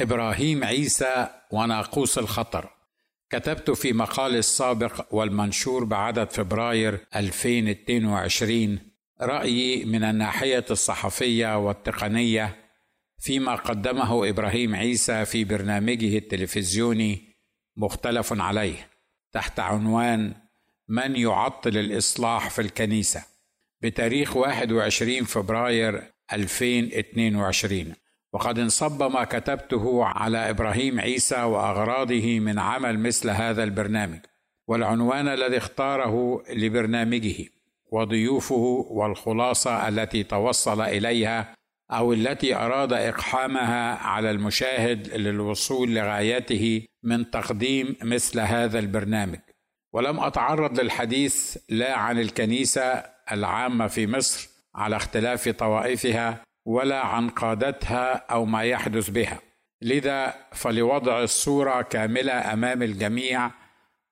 إبراهيم عيسى وناقوس الخطر. كتبت في مقالي السابق والمنشور بعدد فبراير 2022 رأيي من الناحية الصحفية والتقنية فيما قدمه إبراهيم عيسى في برنامجه التلفزيوني مختلف عليه تحت عنوان من يعطل الإصلاح في الكنيسة بتاريخ 21 فبراير 2022 وقد انصب ما كتبته على إبراهيم عيسى وأغراضه من عمل مثل هذا البرنامج والعنوان الذي اختاره لبرنامجه وضيوفه والخلاصة التي توصل إليها أو التي أراد إقحامها على المشاهد للوصول لغايته من تقديم مثل هذا البرنامج. ولم أتعرض للحديث لا عن الكنيسة العامة في مصر على اختلاف طوائفها ولا عن قادتها أو ما يحدث بها. لذا فلوضع الصورة كاملة أمام الجميع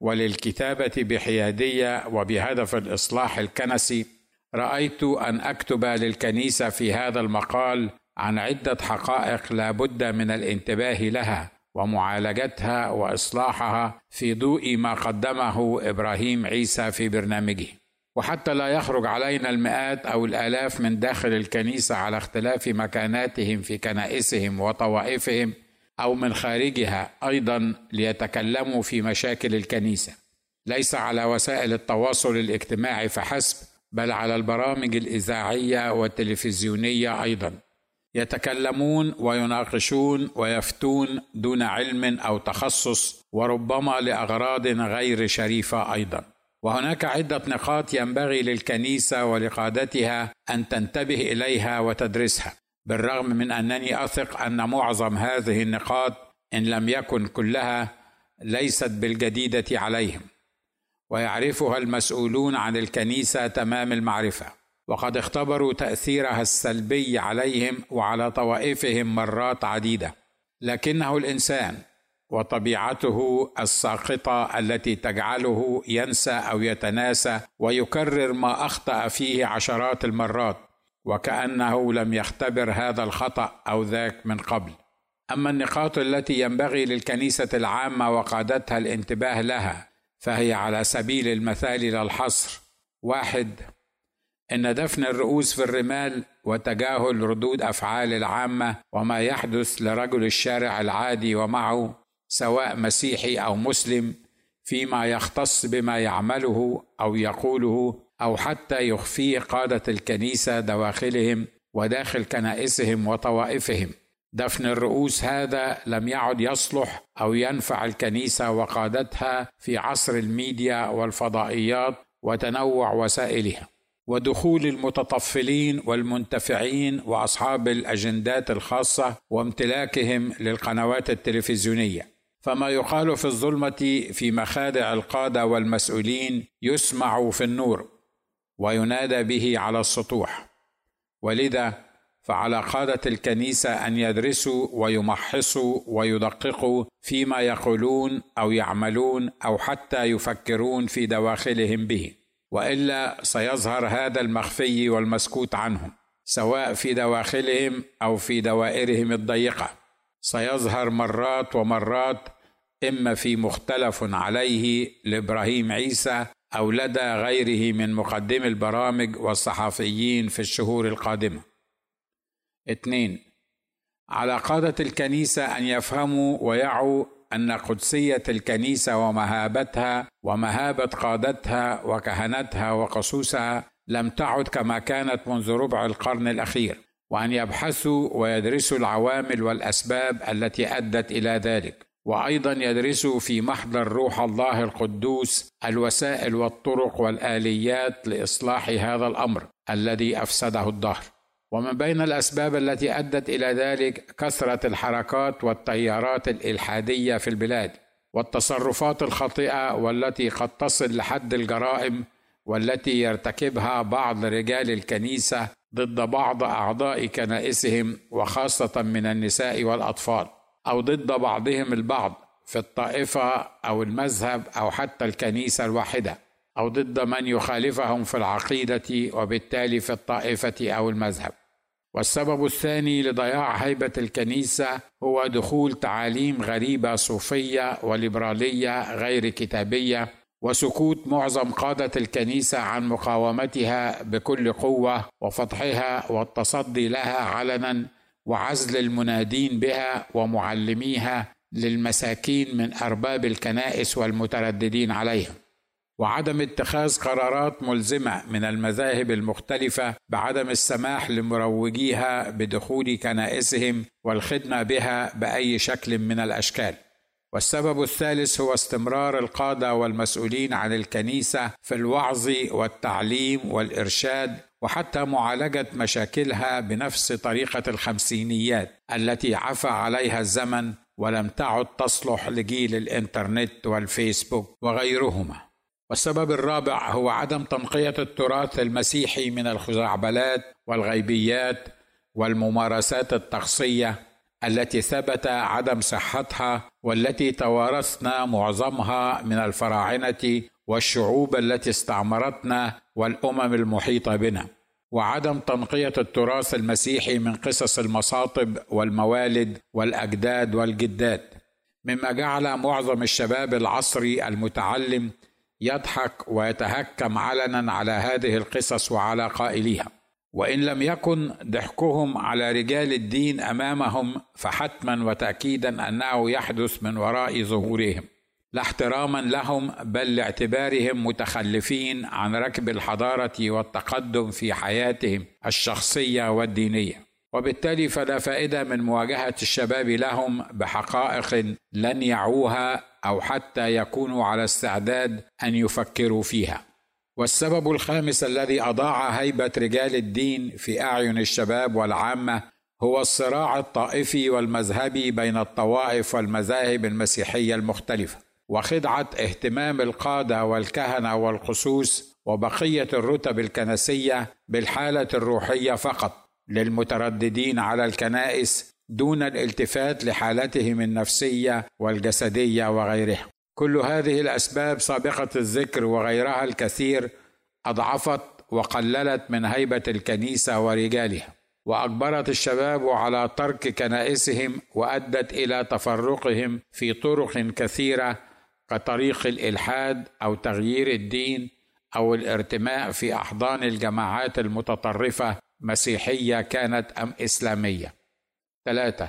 وللكتابة بحيادية وبهدف الإصلاح الكنسي. رأيت أن أكتب للكنيسة في هذا المقال عن عدة حقائق لا بد من الانتباه لها ومعالجتها وإصلاحها في ضوء ما قدمه إبراهيم عيسى في برنامجه. وحتى لا يخرج علينا المئات أو الآلاف من داخل الكنيسة على اختلاف مكاناتهم في كنائسهم وطوائفهم أو من خارجها أيضا ليتكلموا في مشاكل الكنيسة. ليس على وسائل التواصل الاجتماعي فحسب بل على البرامج الإذاعية والتلفزيونية أيضا. يتكلمون ويناقشون ويفتون دون علم أو تخصص وربما لأغراض غير شريفة أيضا. وهناك عدة نقاط ينبغي للكنيسة ولقادتها أن تنتبه إليها وتدرسها بالرغم من أنني أثق أن معظم هذه النقاط إن لم يكن كلها ليست بالجديدة عليهم. ويعرفها المسؤولون عن الكنيسة تمام المعرفة وقد اختبروا تأثيرها السلبي عليهم وعلى طوائفهم مرات عديدة لكنه الإنسان وطبيعته الساقطه التي تجعله ينسى أو يتناسى ويكرر ما أخطأ فيه عشرات المرات وكأنه لم يختبر هذا الخطأ أو ذاك من قبل. أما النقاط التي ينبغي للكنيسة العامة وقادتها الانتباه لها فهي على سبيل المثال لا الحصر. واحد إن دفن الرؤوس في الرمال وتجاهل ردود أفعال العامة وما يحدث لرجل الشارع العادي ومعه سواء مسيحي أو مسلم فيما يختص بما يعمله أو يقوله أو حتى يخفيه قادة الكنيسة دواخلهم وداخل كنائسهم وطوائفهم. دفن الرؤوس هذا لم يعد يصلح أو ينفع الكنيسة وقادتها في عصر الميديا والفضائيات وتنوع وسائلها. ودخول المتطفلين والمنتفعين وأصحاب الأجندات الخاصة وامتلاكهم للقنوات التلفزيونية. فما يقال في الظلمة في مخادع القادة والمسؤولين يسمع في النور وينادى به على السطوح. ولذا فعلى قادة الكنيسة أن يدرسوا ويمحصوا ويدققوا فيما يقولون أو يعملون أو حتى يفكرون في دواخلهم به. وإلا سيظهر هذا المخفي والمسكوت عنهم سواء في دواخلهم أو في دوائرهم الضيقة. سيظهر مرات ومرات إما في مختلف عليه لإبراهيم عيسى أو لدى غيره من مقدمي البرامج والصحفيين في الشهور القادمة. اثنين على قادة الكنيسة أن يفهموا ويعوا أن قدسية الكنيسة ومهابتها ومهابة قادتها وكهنتها وقصوصها لم تعد كما كانت منذ ربع القرن الأخير وأن يبحثوا ويدرسوا العوامل والأسباب التي أدت إلى ذلك. وأيضا يدرسوا في محضر روح الله القدوس الوسائل والطرق والآليات لإصلاح هذا الأمر الذي أفسده الدهر. ومن بين الأسباب التي أدت إلى ذلك كثرة الحركات والتيارات الإلحادية في البلاد والتصرفات الخاطئة والتي قد تصل لحد الجرائم والتي يرتكبها بعض رجال الكنيسة ضد بعض أعضاء كنائسهم وخاصة من النساء والأطفال أو ضد بعضهم البعض في الطائفة أو المذهب أو حتى الكنيسة الواحدة أو ضد من يخالفهم في العقيدة وبالتالي في الطائفة أو المذهب. والسبب الثاني لضياع هيبة الكنيسة هو دخول تعاليم غريبة صوفية وليبرالية غير كتابية وسكوت معظم قادة الكنيسة عن مقاومتها بكل قوة وفضحها والتصدي لها علنا وعزل المنادين بها ومعلميها للمساكين من أرباب الكنائس والمترددين عليها. وعدم اتخاذ قرارات ملزمة من المذاهب المختلفة بعدم السماح لمروجيها بدخول كنائسهم والخدمة بها بأي شكل من الأشكال. والسبب الثالث هو استمرار القادة والمسؤولين عن الكنيسة في الوعظ والتعليم والإرشاد وحتى معالجة مشاكلها بنفس طريقة الخمسينيات التي عفى عليها الزمن ولم تعد تصلح لجيل الإنترنت والفيسبوك وغيرهما. والسبب الرابع هو عدم تنقية التراث المسيحي من الخزعبلات والغيبيات والممارسات التقصيه التي ثبت عدم صحتها والتي توارثنا معظمها من الفراعنة والشعوب التي استعمرتنا والأمم المحيطة بنا. وعدم تنقية التراث المسيحي من قصص المصاطب والموالد والأجداد والجدات. مما جعل معظم الشباب العصري المتعلم يضحك ويتهكم علنا على هذه القصص وعلى قائليها. وإن لم يكن ضحكهم على رجال الدين أمامهم فحتما وتأكيدا أنه يحدث من وراء ظهورهم. لا احتراما لهم بل لاعتبارهم متخلفين عن ركب الحضارة والتقدم في حياتهم الشخصية والدينية. وبالتالي فلا فائدة من مواجهة الشباب لهم بحقائق لن يعوها أو حتى يكونوا على استعداد أن يفكروا فيها. والسبب الخامس الذي أضاع هيبة رجال الدين في أعين الشباب والعامة هو الصراع الطائفي والمذهبي بين الطوائف والمذاهب المسيحية المختلفة وخدعة اهتمام القادة والكهنة والخصوص وبقية الرتب الكنسية بالحالة الروحية فقط للمترددين على الكنائس دون الالتفات لحالتهم النفسية والجسدية وغيرها. كل هذه الأسباب سابقة الذكر وغيرها الكثير أضعفت وقللت من هيبة الكنيسة ورجالها وأجبرت الشباب على ترك كنائسهم وأدت إلى تفرقهم في طرق كثيرة كطريق الإلحاد أو تغيير الدين أو الارتماء في أحضان الجماعات المتطرفة مسيحية كانت أم إسلامية. ثلاثة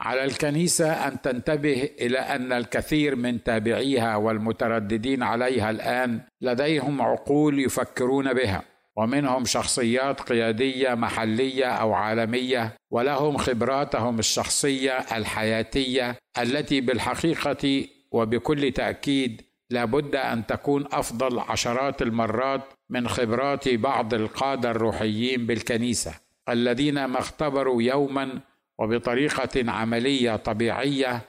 على الكنيسة أن تنتبه إلى أن الكثير من تابعيها والمترددين عليها الآن لديهم عقول يفكرون بها ومنهم شخصيات قيادية محلية أو عالمية ولهم خبراتهم الشخصية الحياتية التي بالحقيقة وبكل تأكيد لابد أن تكون أفضل عشرات المرات من خبرات بعض القادة الروحيين بالكنيسة الذين ما اختبروا يوما وبطريقة عملية طبيعية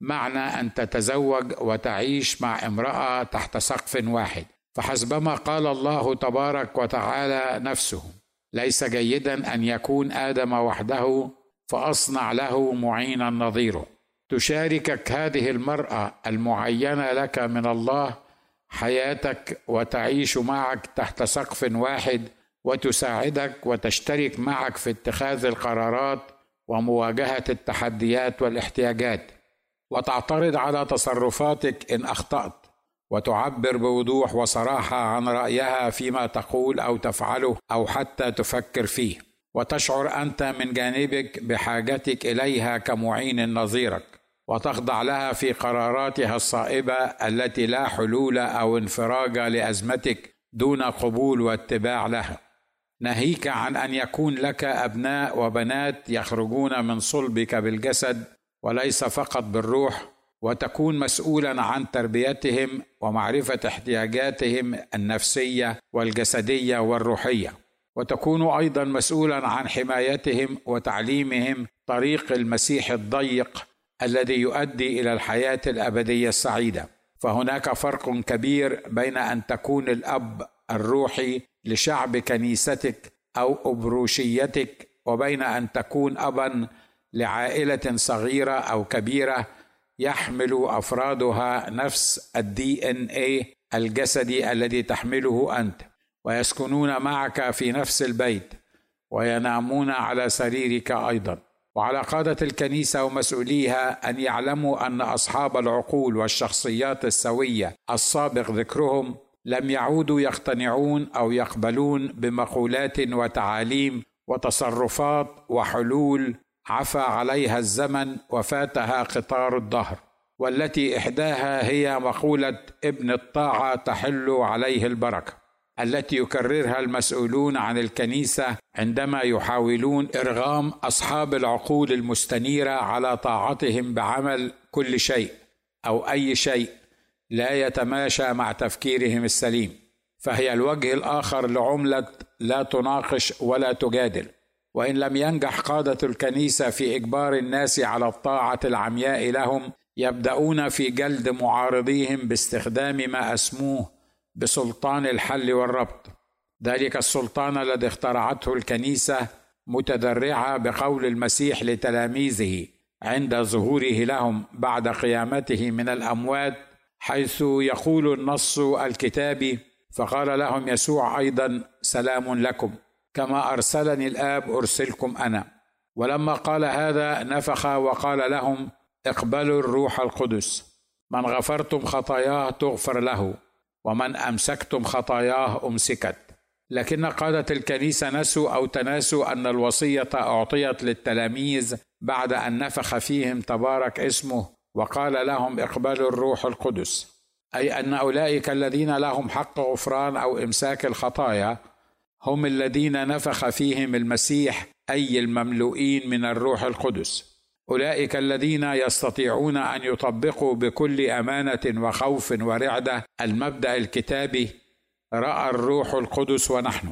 معنى أن تتزوج وتعيش مع امرأة تحت سقف واحد. فحسبما قال الله تبارك وتعالى نفسه ليس جيدا أن يكون آدم وحده فأصنع له معينا نظيره. تشاركك هذه المرأة المعينة لك من الله حياتك وتعيش معك تحت سقف واحد وتساعدك وتشترك معك في اتخاذ القرارات ومواجهة التحديات والاحتياجات. وتعترض على تصرفاتك إن أخطأت وتعبر بوضوح وصراحة عن رأيها فيما تقول أو تفعله أو حتى تفكر فيه. وتشعر أنت من جانبك بحاجتك إليها كمعين نظيرك. وتخضع لها في قراراتها الصائبة التي لا حلول أو انفراج لأزمتك دون قبول واتباع لها. ناهيك عن أن يكون لك أبناء وبنات يخرجون من صلبك بالجسد وليس فقط بالروح وتكون مسؤولا عن تربيتهم ومعرفة احتياجاتهم النفسية والجسدية والروحية. وتكون أيضا مسؤولا عن حمايتهم وتعليمهم طريق المسيح الضيق الذي يؤدي إلى الحياة الأبدية السعيدة. فهناك فرق كبير بين أن تكون الأب الروحي لشعب كنيستك أو أبروشيتك وبين أن تكون ابا لعائلة صغيرة أو كبيرة يحمل أفرادها نفس الدي إن اي الجسدي الذي تحمله أنت ويسكنون معك في نفس البيت وينامون على سريرك أيضا. وعلى قادة الكنيسة ومسؤوليها أن يعلموا أن أصحاب العقول والشخصيات السوية السابق ذكرهم لم يعودوا يقتنعون أو يقبلون بمقولات وتعاليم وتصرفات وحلول عفى عليها الزمن وفاتها قطار الدهر والتي إحداها هي مقولة ابن الطاعة تحل عليه البركة التي يكررها المسؤولون عن الكنيسة عندما يحاولون إرغام أصحاب العقول المستنيرة على طاعتهم بعمل كل شيء أو أي شيء. لا يتماشى مع تفكيرهم السليم فهي الوجه الآخر لعملة لا تناقش ولا تجادل. وإن لم ينجح قادة الكنيسة في إجبار الناس على الطاعة العمياء لهم يبدأون في جلد معارضيهم باستخدام ما أسموه بسلطان الحل والربط. ذلك السلطان الذي اخترعته الكنيسة متدرعه بقول المسيح لتلاميذه عند ظهوره لهم بعد قيامته من الأموات حيث يقول النص الكتابي فقال لهم يسوع أيضا سلام لكم كما أرسلني الآب أرسلكم أنا. ولما قال هذا نفخ وقال لهم اقبلوا الروح القدس. من غفرتم خطاياه تغفر له ومن أمسكتم خطاياه أمسكت. لكن قادة الكنيسة نسوا أو تناسوا أن الوصية أعطيت للتلاميذ بعد أن نفخ فيهم تبارك اسمه وقال لهم اقبلوا الروح القدس. أي أن أولئك الذين لهم حق غفران أو إمساك الخطايا هم الذين نفخ فيهم المسيح أي المملوئين من الروح القدس. أولئك الذين يستطيعون أن يطبقوا بكل أمانة وخوف ورعدة المبدأ الكتابي رأى الروح القدس ونحن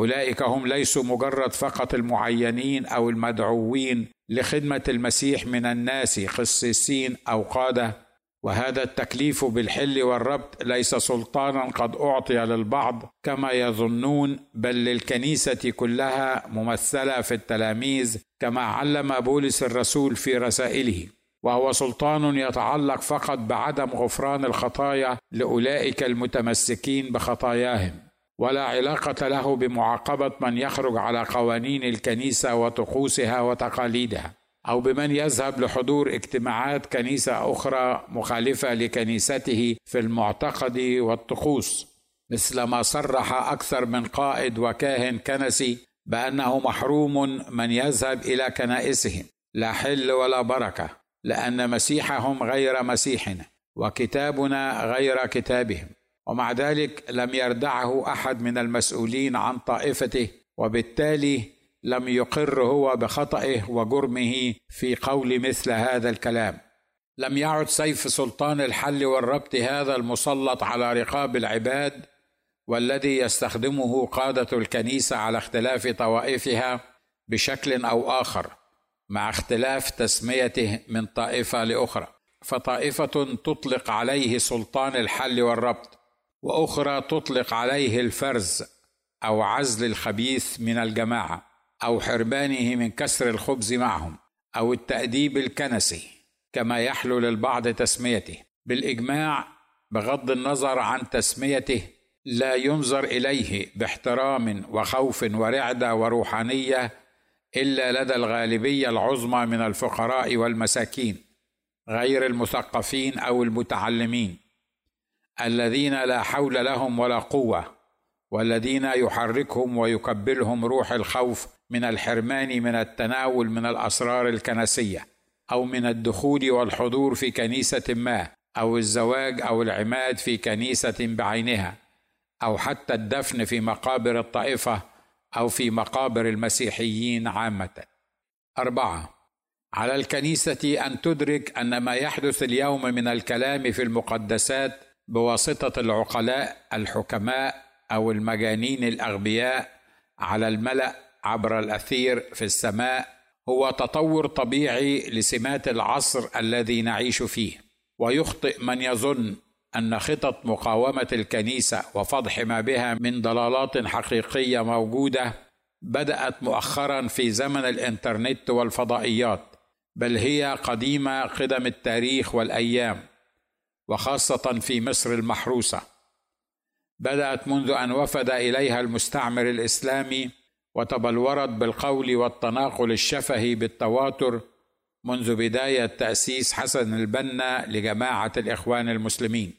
أولئك هم ليسوا مجرد فقط المعينين أو المدعوين لخدمة المسيح من الناس قسيسين أو قادة وهذا التكليف بالحل والربط ليس سلطانا قد أعطي للبعض كما يظنون بل للكنيسة كلها ممثلة في التلاميذ كما علم بولس الرسول في رسائله. وهو سلطان يتعلق فقط بعدم غفران الخطايا لأولئك المتمسكين بخطاياهم. ولا علاقة له بمعاقبة من يخرج على قوانين الكنيسة وطقوسها وتقاليدها أو بمن يذهب لحضور اجتماعات كنيسة أخرى مخالفة لكنيسته في المعتقد والطقوس. مثل ما صرح أكثر من قائد وكاهن كنسي بأنه محروم من يذهب إلى كنائسهم لا حل ولا بركة لأن مسيحهم غير مسيحنا وكتابنا غير كتابهم. ومع ذلك لم يردعه أحد من المسؤولين عن طائفته وبالتالي لم يقر هو بخطئه وجرمه في قول مثل هذا الكلام. لم يعد سيف سلطان الحل والربط هذا المسلط على رقاب العباد والذي يستخدمه قادة الكنيسة على اختلاف طوائفها بشكل أو آخر مع اختلاف تسميته من طائفة لأخرى. فطائفة تطلق عليه سلطان الحل والربط. وأخرى تطلق عليه الفرز أو عزل الخبيث من الجماعة أو حرمانه من كسر الخبز معهم أو التأديب الكنسي كما يحلو للبعض تسميته. بالإجماع بغض النظر عن تسميته لا ينظر إليه باحترام وخوف ورعده وروحانية إلا لدى الغالبية العظمى من الفقراء والمساكين غير المثقفين أو المتعلمين. الذين لا حول لهم ولا قوة والذين يحركهم ويكبلهم روح الخوف من الحرمان من التناول من الأسرار الكنسية أو من الدخول والحضور في كنيسة ما أو الزواج أو العماد في كنيسة بعينها أو حتى الدفن في مقابر الطائفة أو في مقابر المسيحيين عامة. أربعة على الكنيسة أن تدرك أن ما يحدث اليوم من الكلام في المقدسات بواسطة العقلاء الحكماء أو المجانين الأغبياء على الملأ عبر الأثير في السماء هو تطور طبيعي لسمات العصر الذي نعيش فيه. ويخطئ من يظن أن خطط مقاومة الكنيسة وفضح ما بها من ضلالات حقيقية موجودة بدأت مؤخرا في زمن الإنترنت والفضائيات بل هي قديمه قدم التاريخ والأيام. وخاصة في مصر المحروسة. بدأت منذ أن وفد إليها المستعمر الإسلامي وتبلورت بالقول والتناقل الشفهي بالتواتر منذ بداية تأسيس حسن البنا لجماعة الإخوان المسلمين.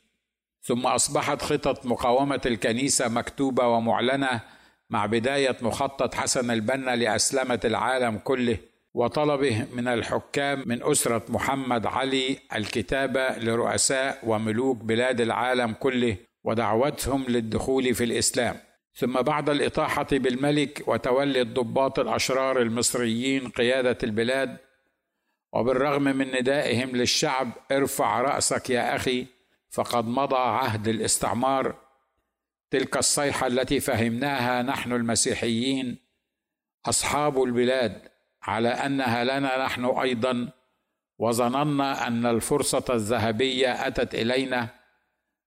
ثم أصبحت خطط مقاومة الكنيسة مكتوبة ومعلنة مع بداية مخطط حسن البنا لأسلمة العالم كله وطلبه من الحكام من أسرة محمد علي الكتابة لرؤساء وملوك بلاد العالم كله ودعوتهم للدخول في الإسلام. ثم بعد الإطاحة بالملك وتولي الضباط الأشرار المصريين قيادة البلاد وبالرغم من ندائهم للشعب ارفع رأسك يا أخي فقد مضى عهد الاستعمار. تلك الصيحة التي فهمناها نحن المسيحيين أصحاب البلاد. على أنها لنا نحن أيضا وظننا أن الفرصة الذهبية أتت إلينا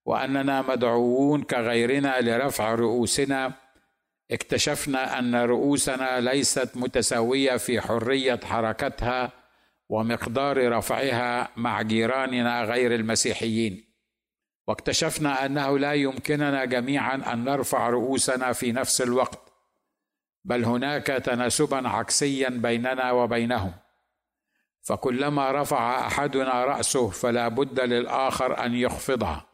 وأننا مدعوون كغيرنا لرفع رؤوسنا. اكتشفنا أن رؤوسنا ليست متساوية في حرية حركتها ومقدار رفعها مع جيراننا غير المسيحيين. واكتشفنا أنه لا يمكننا جميعا أن نرفع رؤوسنا في نفس الوقت. بل هناك تناسبا عكسيا بيننا وبينهم. فكلما رفع أحدنا رأسه فلا بد للآخر أن يخفضها.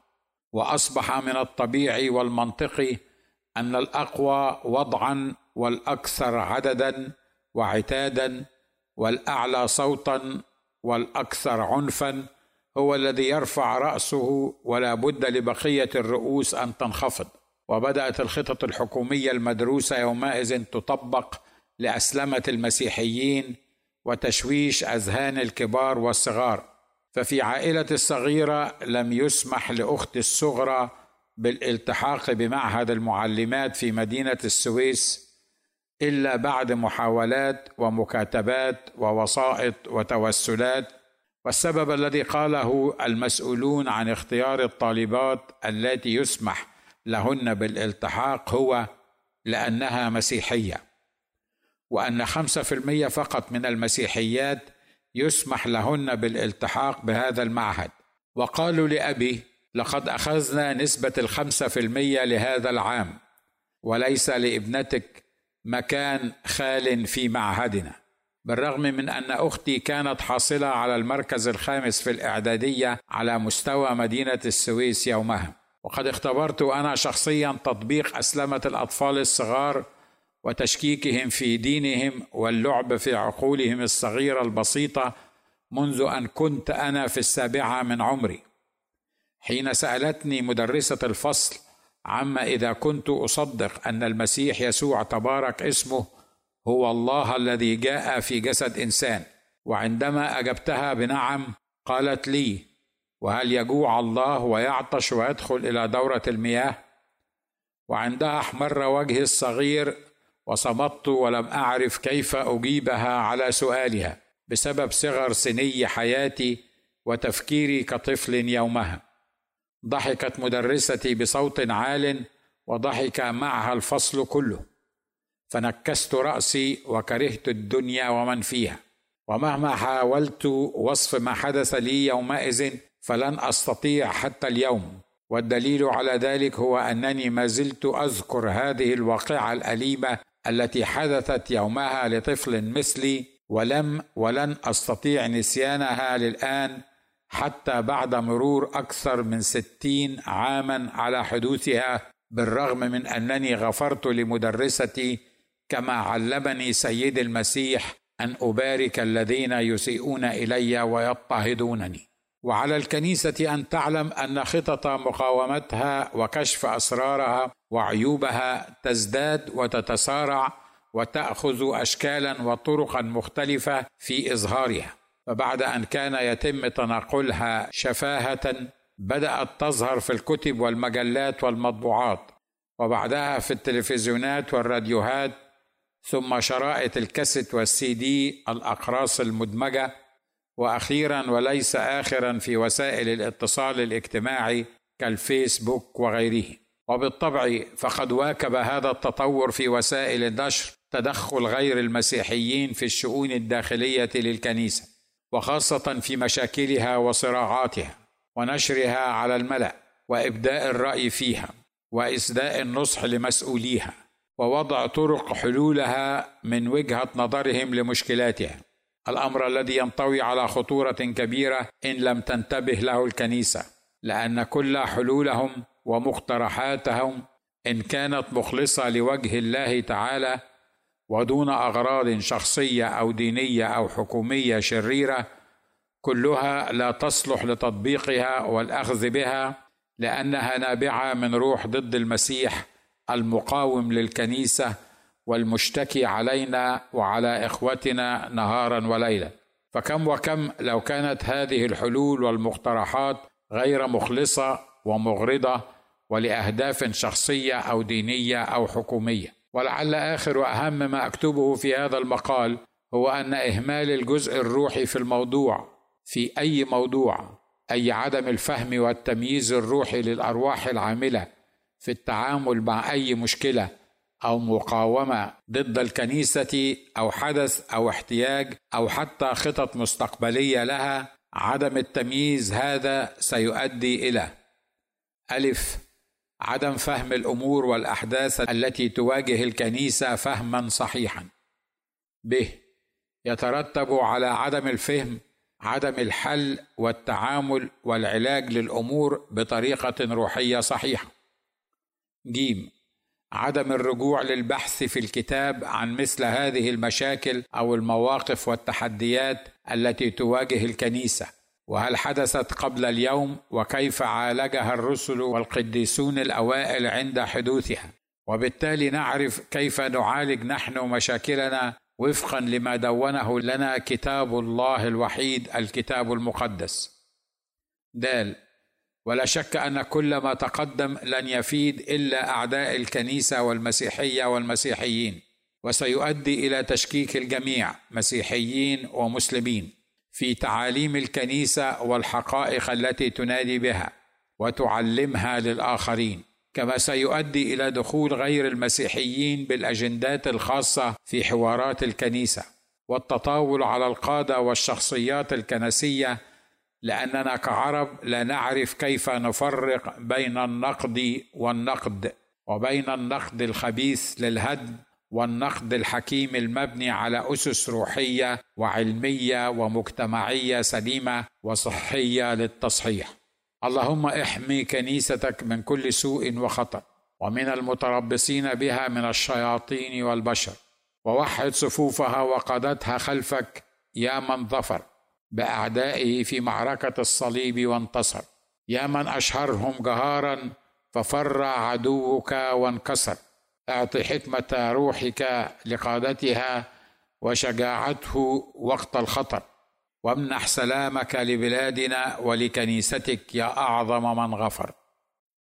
وأصبح من الطبيعي والمنطقي أن الأقوى وضعا والأكثر عددا وعتادا والأعلى صوتا والأكثر عنفا هو الذي يرفع رأسه ولا بد لبقية الرؤوس أن تنخفض. وبدأت الخطط الحكومية المدروسة يومئذ تطبق لأسلمة المسيحيين وتشويش أذهان الكبار والصغار. ففي عائلتي الصغيرة لم يسمح لاختي الصغرى بالالتحاق بمعهد المعلمات في مدينة السويس إلا بعد محاولات ومكاتبات ووسائط وتوسلات. والسبب الذي قاله المسؤولون عن اختيار الطالبات التي يسمح لهن بالالتحاق هو لأنها مسيحية وأن خمسة في المية فقط من المسيحيات يسمح لهن بالالتحاق بهذا المعهد. وقالوا لأبي لقد أخذنا نسبة الخمسة في المية لهذا العام وليس لابنتك مكان خال في معهدنا. بالرغم من أن أختي كانت حاصلة على المركز الخامس في الإعدادية على مستوى مدينة السويس يومها. وقد اختبرت أنا شخصيا تطبيق أسلمة الأطفال الصغار وتشكيكهم في دينهم واللعب في عقولهم الصغيرة البسيطة منذ أن كنت أنا في السابعة من عمري. حين سألتني مدرسة الفصل عما إذا كنت أصدق أن المسيح يسوع تبارك اسمه هو الله الذي جاء في جسد إنسان وعندما أجبتها بنعم قالت لي وهل يجوع الله ويعطش ويدخل إلى دورة المياه؟ وعندها أحمر وجهي الصغير وصمت ولم أعرف كيف أجيبها على سؤالها بسبب صغر سني حياتي وتفكيري كطفل يومها. ضحكت مدرستي بصوت عال وضحك معها الفصل كله. فنكست رأسي وكرهت الدنيا ومن فيها. ومهما حاولت وصف ما حدث لي يومئذ فلن أستطيع حتى اليوم. والدليل على ذلك هو أنني ما زلت أذكر هذه الواقعة الأليمة التي حدثت يومها لطفل مثلي ولم ولن أستطيع نسيانها للآن حتى بعد مرور أكثر من ستين عاما على حدوثها بالرغم من أنني غفرت لمدرستي كما علمني سيد المسيح أن أبارك الذين يسيئون إلي ويضطهدونني. وعلى الكنيسة أن تعلم أن خطط مقاومتها وكشف أسرارها وعيوبها تزداد وتتسارع وتأخذ اشكالا وطرقا مختلفة في إظهارها. فبعد أن كان يتم تناقلها شفاهة بدأت تظهر في الكتب والمجلات والمطبوعات وبعدها في التلفزيونات والراديوهات ثم شرائط الكاسيت والسي دي الأقراص المدمجة وأخيرا وليس اخرا في وسائل الاتصال الاجتماعي كالفيسبوك وغيره. وبالطبع فقد واكب هذا التطور في وسائل النشر تدخل غير المسيحيين في الشؤون الداخلية للكنيسة وخاصة في مشاكلها وصراعاتها ونشرها على الملأ وإبداء الرأي فيها واسداء النصح لمسؤوليها ووضع طرق حلولها من وجهة نظرهم لمشكلاتها. الأمر الذي ينطوي على خطورة كبيرة إن لم تنتبه له الكنيسة لأن كل حلولهم ومقترحاتهم إن كانت مخلصة لوجه الله تعالى ودون أغراض شخصية أو دينية أو حكومية شريرة كلها لا تصلح لتطبيقها والأخذ بها لأنها نابعة من روح ضد المسيح المقاوم للكنيسة والمشتكي علينا وعلى إخوتنا نهارا وليلا. فكم وكم لو كانت هذه الحلول والمقترحات غير مخلصة ومغرضة ولأهداف شخصية أو دينية أو حكومية. ولعل آخر وأهم ما أكتبه في هذا المقال هو أن إهمال الجزء الروحي في الموضوع في أي موضوع أي عدم الفهم والتمييز الروحي للأرواح العاملة في التعامل مع أي مشكلة أو مقاومة ضد الكنيسة أو حدث أو احتياج أو حتى خطط مستقبلية لها عدم التمييز هذا سيؤدي إلى ألف عدم فهم الأمور والأحداث التي تواجه الكنيسة فهما صحيحا. ب يترتب على عدم الفهم عدم الحل والتعامل والعلاج للأمور بطريقة روحية صحيحة. ج عدم الرجوع للبحث في الكتاب عن مثل هذه المشاكل أو المواقف والتحديات التي تواجه الكنيسة. وهل حدثت قبل اليوم؟ وكيف عالجها الرسل والقديسون الأوائل عند حدوثها؟ وبالتالي نعرف كيف نعالج نحن مشاكلنا وفقا لما دونه لنا كتاب الله الوحيد الكتاب المقدس. دال ولا شك أن كل ما تقدم لن يفيد إلا أعداء الكنيسة والمسيحية والمسيحيين وسيؤدي إلى تشكيك الجميع مسيحيين ومسلمين في تعاليم الكنيسة والحقائق التي تنادي بها وتعلمها للآخرين كما سيؤدي إلى دخول غير المسيحيين بالأجندات الخاصة في حوارات الكنيسة والتطاول على القادة والشخصيات الكنسية لأننا كعرب لا نعرف كيف نفرق بين النقد والنقد وبين النقد الخبيث للهدم والنقد الحكيم المبني على أسس روحية وعلمية ومجتمعية سليمة وصحية للتصحيح. اللهم احمي كنيستك من كل سوء وخطر ومن المتربصين بها من الشياطين والبشر ووحد صفوفها وقادتها خلفك يا من ظفر. بأعدائه في معركة الصليب وانتصر. يا من أشهرهم جهارا ففر عدوك وانكسر. أعط حكمة روحك لقادتها وشجاعته وقت الخطر. وامنح سلامك لبلادنا ولكنيستك يا أعظم من غفر.